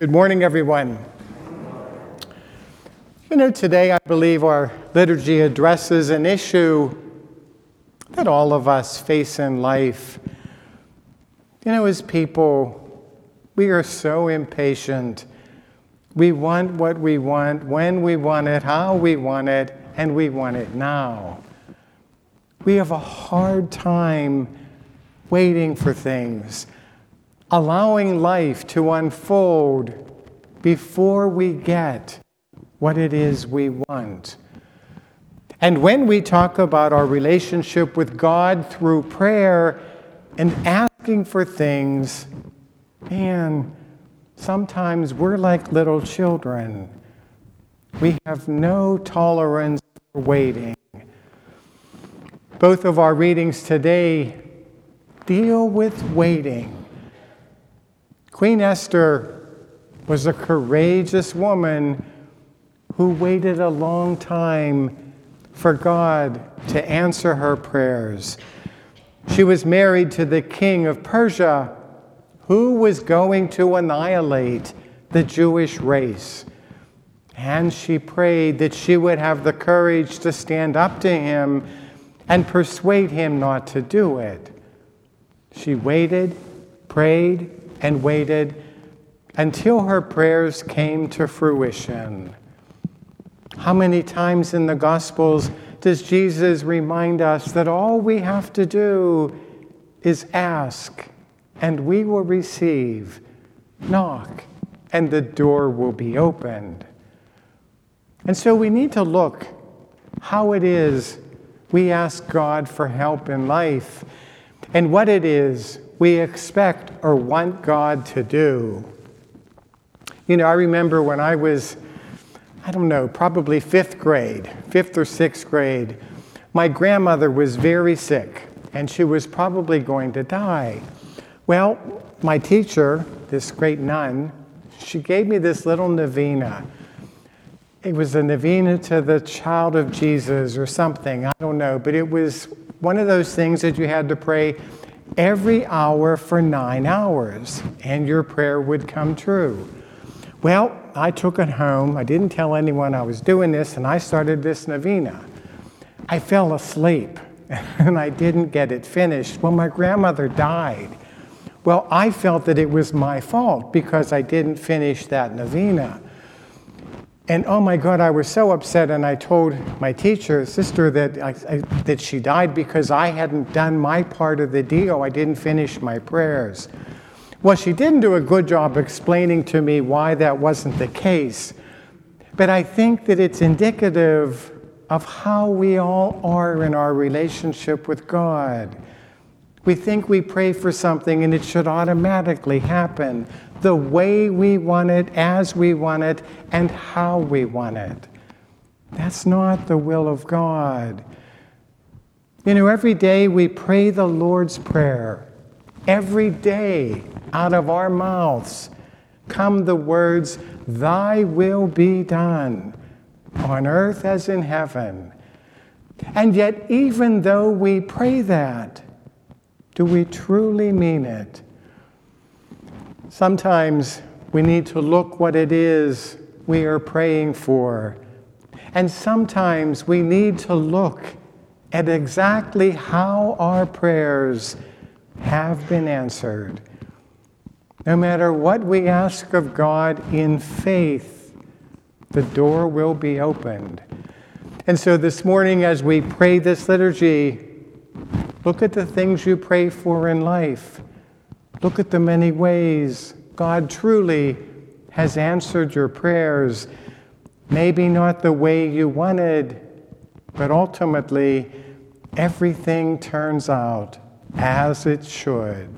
Good morning, everyone. You know, today I believe our liturgy addresses an issue that all of us face in life. You know, as people, we are so impatient. We want what we want, when we want it, how we want it, and we want it now. We have a hard time waiting for things allowing life to unfold before we get what it is we want. And when we talk about our relationship with God through prayer and asking for things, man, sometimes we're like little children. We have no tolerance for waiting. Both of our readings today deal with waiting. Queen Esther was a courageous woman who waited a long time for God to answer her prayers. She was married to the king of Persia, who was going to annihilate the Jewish race. And she prayed that she would have the courage to stand up to him and persuade him not to do it. She waited, prayed, and waited until her prayers came to fruition. How many times in the Gospels does Jesus remind us that all we have to do is ask and we will receive, knock and the door will be opened? And so we need to look how it is we ask God for help in life and what it is we expect or want God to do. You know, I remember when I was, I don't know, probably fifth grade, fifth or sixth grade, my grandmother was very sick and she was probably going to die. Well, my teacher, this great nun, she gave me this little novena. It was a novena to the child of Jesus or something, I don't know, but it was one of those things that you had to pray every hour for nine hours, and your prayer would come true. Well, I took it home. I didn't tell anyone I was doing this, and I started this novena. I fell asleep, and I didn't get it finished. Well, my grandmother died. Well, I felt that it was my fault because I didn't finish that novena. And oh my God, I was so upset. And I told my teacher, sister, that, I, I, that she died because I hadn't done my part of the deal. I didn't finish my prayers. Well, she didn't do a good job explaining to me why that wasn't the case. But I think that it's indicative of how we all are in our relationship with God. We think we pray for something and it should automatically happen the way we want it, as we want it, and how we want it. That's not the will of God. You know, every day we pray the Lord's Prayer. Every day out of our mouths come the words, Thy will be done, on earth as in heaven. And yet, even though we pray that, do we truly mean it? Sometimes we need to look what it is we are praying for. And sometimes we need to look at exactly how our prayers have been answered. No matter what we ask of God in faith, the door will be opened. And so this morning, as we pray this liturgy, look at the things you pray for in life Look at the many ways God truly has answered your prayers. Maybe not the way you wanted, but ultimately, everything turns out as it should.